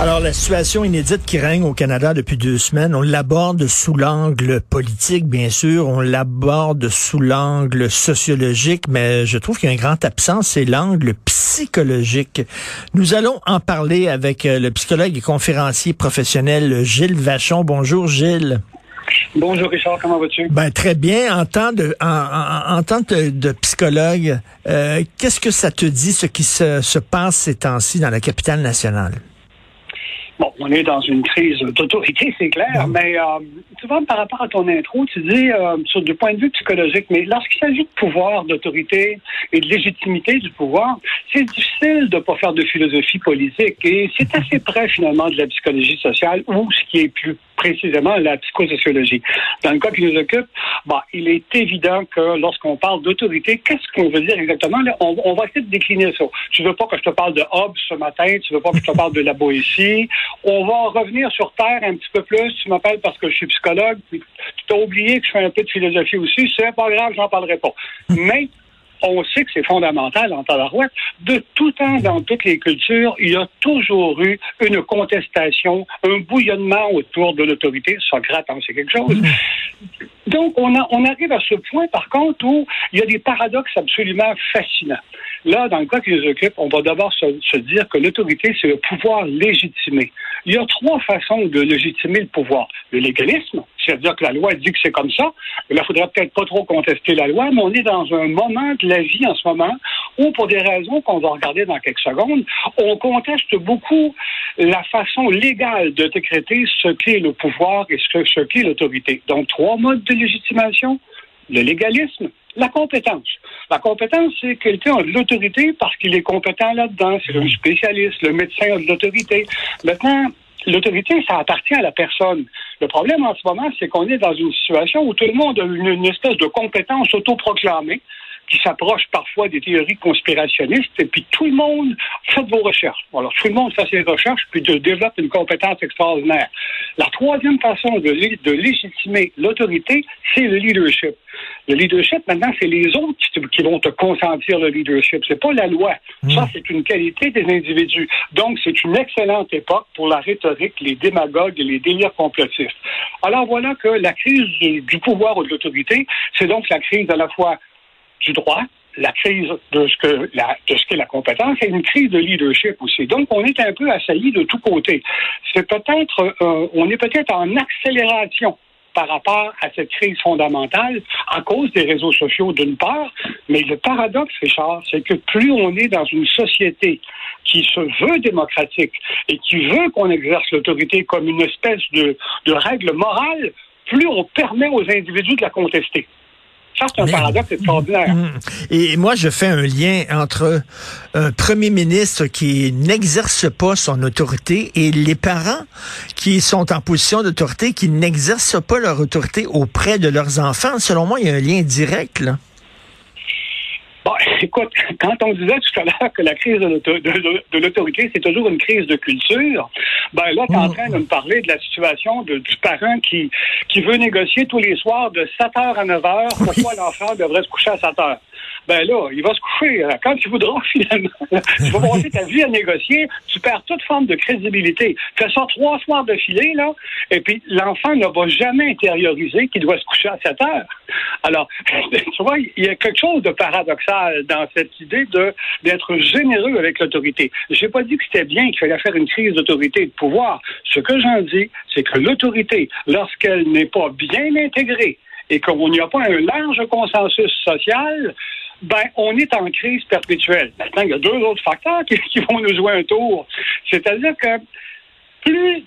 Alors, la situation inédite qui règne au Canada depuis deux semaines, on l'aborde sous l'angle politique, bien sûr, on l'aborde sous l'angle sociologique, mais je trouve qu'il y a un grand absent, c'est l'angle psychologique. Nous allons en parler avec euh, le psychologue et conférencier professionnel Gilles Vachon. Bonjour, Gilles. Bonjour Richard, comment vas-tu? Ben très bien. En tant de, en, en, en tant de, de psychologue, euh, qu'est-ce que ça te dit ce qui se, se passe ces temps-ci dans la capitale nationale? Bon, on est dans une crise d'autorité, c'est clair, mais euh, tu vois, par rapport à ton intro, tu dis, euh, sur du point de vue psychologique, mais lorsqu'il s'agit de pouvoir, d'autorité et de légitimité du pouvoir, c'est difficile de ne pas faire de philosophie politique. Et c'est assez près finalement de la psychologie sociale ou ce qui est plus précisément la psychosociologie. Dans le cas qui nous occupe, bah, il est évident que lorsqu'on parle d'autorité, qu'est-ce qu'on veut dire exactement? on, va essayer de décliner ça. Tu veux pas que je te parle de Hobbes ce matin, tu veux pas que je te parle de la Boétie? On va revenir sur Terre un petit peu plus. Tu m'appelles parce que je suis psychologue, tu as oublié que je fais un peu de philosophie aussi. C'est pas grave, j'en parlerai pas. Mais on sait que c'est fondamental en Tabarouette. De tout temps, dans toutes les cultures, il y a toujours eu une contestation, un bouillonnement autour de l'autorité. Socrate en sait quelque chose. Donc, on, a, on arrive à ce point, par contre, où il y a des paradoxes absolument fascinants. Là, dans le cas qui nous occupe, on va d'abord se, dire que l'autorité, c'est le pouvoir légitimé. Il y a trois façons de légitimer le pouvoir. Le légalisme, c'est-à-dire que la loi dit que c'est comme ça. Là, il faudrait peut-être pas trop contester la loi, mais on est dans un moment de la vie en ce moment où, pour des raisons qu'on va regarder dans quelques secondes, on conteste beaucoup la façon légale de décréter ce qu'est le pouvoir et ce, ce qu'est l'autorité. Donc, trois modes de légitimation. Le légalisme, la compétence. La compétence, c'est quelqu'un a de l'autorité parce qu'il est compétent là-dedans. C'est un spécialiste. Le médecin a de l'autorité. Maintenant, l'autorité, ça appartient à la personne. Le problème en ce moment, c'est qu'on est dans une situation où tout le monde a une, une espèce de compétence autoproclamée qui s'approche parfois des théories conspirationnistes, et puis tout le monde fait vos recherches. Alors, tout le monde fait ses recherches, puis de, développe une compétence extraordinaire. La troisième façon de, de légitimer l'autorité, c'est le leadership. Le leadership, maintenant, c'est les autres qui, qui, vont te consentir le leadership. C'est pas la loi. Mmh. Ça, c'est une qualité des individus. Donc, c'est une excellente époque pour la rhétorique, les démagogues et les délires complotistes. Alors, voilà que la crise du, du pouvoir ou de l'autorité, c'est donc la crise à la fois du droit, la crise de ce que de ce qu'est la compétence et une crise de leadership aussi. Donc, on est un peu assailli de tous côtés. C'est peut-être, euh, on est peut-être en accélération par rapport à cette crise fondamentale à cause des réseaux sociaux d'une part, mais le paradoxe, Richard, c'est que plus on est dans une société qui se veut démocratique et qui veut qu'on exerce l'autorité comme une espèce de, de règle morale, plus on permet aux individus de la contester. Ça, c'est un Mais, paradoxe extraordinaire. Et moi, je fais un lien entre un premier ministre qui n'exerce pas son autorité et les parents qui sont en position d'autorité, qui n'exercent pas leur autorité auprès de leurs enfants. Selon moi, il y a un lien direct, là. Écoute, quand on disait tout à l'heure que la crise de l'autorité, c'est toujours une crise de culture, ben là, tu es en train de me parler de la situation de, du parent qui, qui veut négocier tous les soirs de 7 h à 9 h pourquoi l'enfant devrait se coucher à 7 h ben là, il va se coucher quand il voudra finalement. tu vas passer ta vie à négocier, tu perds toute forme de crédibilité. Fais ça trois soirs de filet, là, et puis l'enfant ne va jamais intérioriser qu'il doit se coucher à 7 heures. Alors, tu vois, il y a quelque chose de paradoxal dans cette idée d'être généreux avec l'autorité. J'ai pas dit que c'était bien qu'il fallait faire une crise d'autorité et de pouvoir. Ce que j'en dis, c'est que l'autorité, lorsqu'elle n'est pas bien intégrée, et qu'on n'y a pas un large consensus social, ben, on est en crise perpétuelle. Maintenant, il y a deux autres facteurs qui, qui vont nous jouer un tour. C'est-à-dire que plus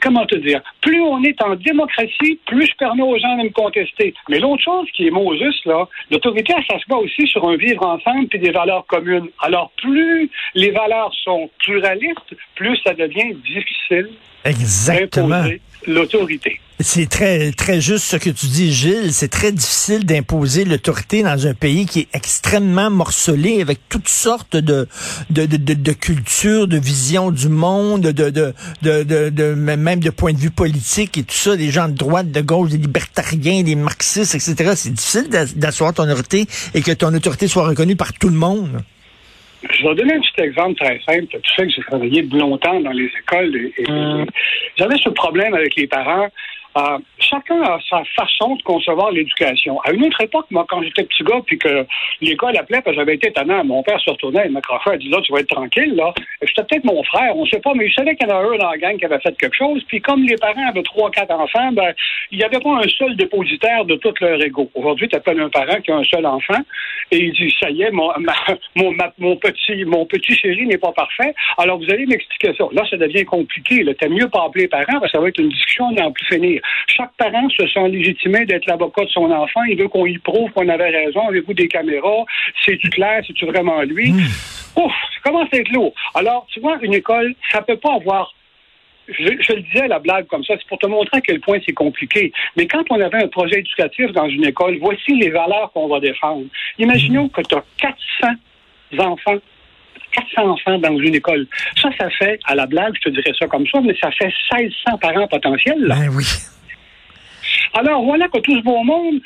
comment te dire, plus on est en démocratie, plus je permets aux gens de me contester. Mais l'autre chose qui est Moses, là, l'autorité, ça se voit aussi sur un vivre ensemble puis des valeurs communes. Alors, plus les valeurs sont pluralistes, plus ça devient difficile Exactement. l'autorité. C'est très très juste ce que tu dis, Gilles. C'est très difficile d'imposer l'autorité dans un pays qui est extrêmement morcelé avec toutes sortes de de, de, de, cultures, de visions du monde, de, de, de, de, même de point de vue politique et tout ça, des gens de droite, de gauche, des libertariens, des marxistes, etc. C'est difficile d'asseoir ton autorité et que ton autorité soit reconnue par tout le monde. Je vais donner un petit exemple très simple. Tu sais que j'ai travaillé longtemps dans les écoles et, et j'avais ce problème avec les parents euh, chacun a sa façon de concevoir l'éducation. À une autre époque, moi, quand j'étais petit gars, puis que l'école appelait, parce que j'avais été étonnant, mon père se retournait, il m'accrochait, il dit là, tu vas être tranquille, là. C'était peut-être mon frère, on ne sait pas, mais je savais qu'il y en a un dans la gang qui avait fait quelque chose. Puis comme les parents avaient trois, quatre enfants, ben, il n'y avait pas un seul dépositaire de tout leur ego. Aujourd'hui, tu appelles un parent qui a un seul enfant et il dit ça y est, mon, petit mon petit chéri n'est pas parfait. Alors vous allez m'expliquer ça. Là, ça devient compliqué. T'as mieux pas appeler les parents parce que ça va être une discussion n'en plus finir. Chaque parent se sent légitimé d'être l'avocat de son enfant. Il veut qu'on y prouve qu'on avait raison. Avez-vous des caméras? C'est-tu clair? C'est-tu vraiment lui? Hmm. Ouf, ça commence à être lourd. Alors, tu vois, une école, ça peut pas avoir je, le disais à la blague comme ça, c'est pour te montrer à quel point c'est compliqué. Mais quand on avait un projet éducatif dans une école, voici les valeurs qu'on va défendre. Imaginons que tu as 400 enfants 400 enfants dans une école. Ça, ça fait, à la blague, je te dirais ça comme ça, mais ça fait 1600 parents potentiels. Là. Ben oui. Alors voilà que tout ce beau monde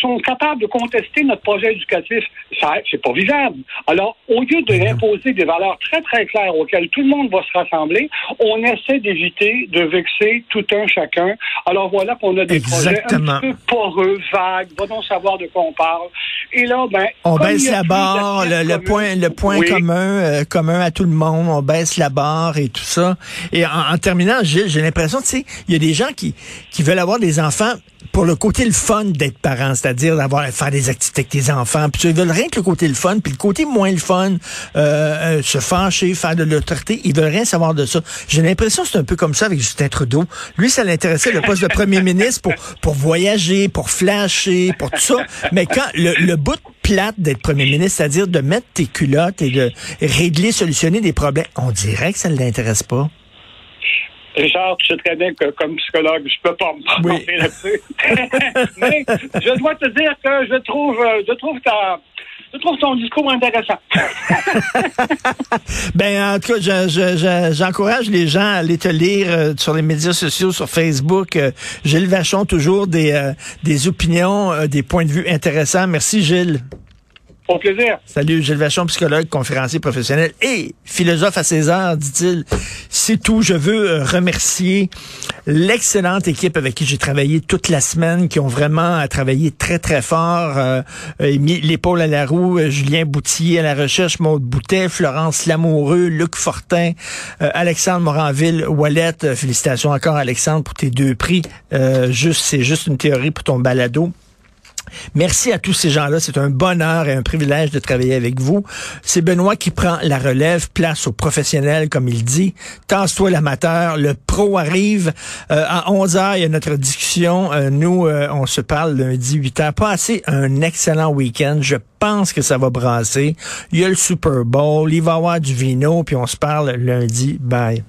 sont capables de contester notre projet éducatif. Ça, c'est pas vivable. Alors, au lieu de imposer des valeurs très, très claires auxquelles tout le monde va se rassembler, on essaie d'éviter de vexer tout un chacun. Alors voilà qu'on a des projets un peu poreux, vagues, va donc savoir de quoi on parle. Et là, ben, on baisse la barre, le, point, le point commun, euh, commun à tout le monde, on baisse la barre et tout ça. Et en, terminant, Gilles, j'ai l'impression, tu sais, il y a des gens qui, qui veulent avoir des enfants pour le côté le fun d'être parent, c'est-à-dire d'avoir faire des activités avec tes enfants. Puis ils veulent rien que le côté le fun, puis le côté moins le fun, euh, euh, se fâcher, faire de l'autorité, ils veulent rien savoir de ça. J'ai l'impression que c'est un peu comme ça avec Justin Trudeau. Lui, ça l'intéressait le poste de premier ministre pour pour voyager, pour flasher, pour tout ça. Mais quand le, le bout plate d'être premier ministre, c'est-à-dire de mettre tes culottes et de régler, solutionner des problèmes, on dirait que ça ne l'intéresse pas. Richard, tu sais très bien que comme psychologue, je peux pas me prononcer là-dessus. Mais je dois te dire que je trouve, euh, je trouve ta, je trouve ton discours intéressant. ben, en tout cas, j'encourage les gens à aller te lire euh, sur les médias sociaux, sur Facebook. Euh, Gilles Vachon, toujours des, des opinions, des points de vue intéressants. Merci, Gilles. Au plaisir. Salut, Gilles Vachon, psychologue, conférencier professionnel et philosophe à César, dit-il. C'est tout. Je veux euh, remercier l'excellente équipe avec qui j'ai travaillé toute la semaine, qui ont vraiment euh, travaillé très, très fort, euh, mis l'épaule à la roue, Julien Boutier à la recherche, Maude Boutet, Florence Lamoureux, Luc Fortin, Alexandre Moranville, Wallet. félicitations encore, Alexandre, pour tes deux prix. juste, c'est juste une théorie pour ton balado. Merci à tous ces gens-là. C'est un bonheur et un privilège de travailler avec vous. C'est Benoît qui prend la relève, place aux professionnels, comme il dit. Tasse-toi l'amateur, le pro arrive. Euh, à 11 h il y a notre discussion. Euh, nous, euh, on se parle lundi 8 h Passez un excellent week-end. Je pense que ça va brasser. Il y a le Super Bowl, il va avoir du vino, puis on se parle lundi. Bye.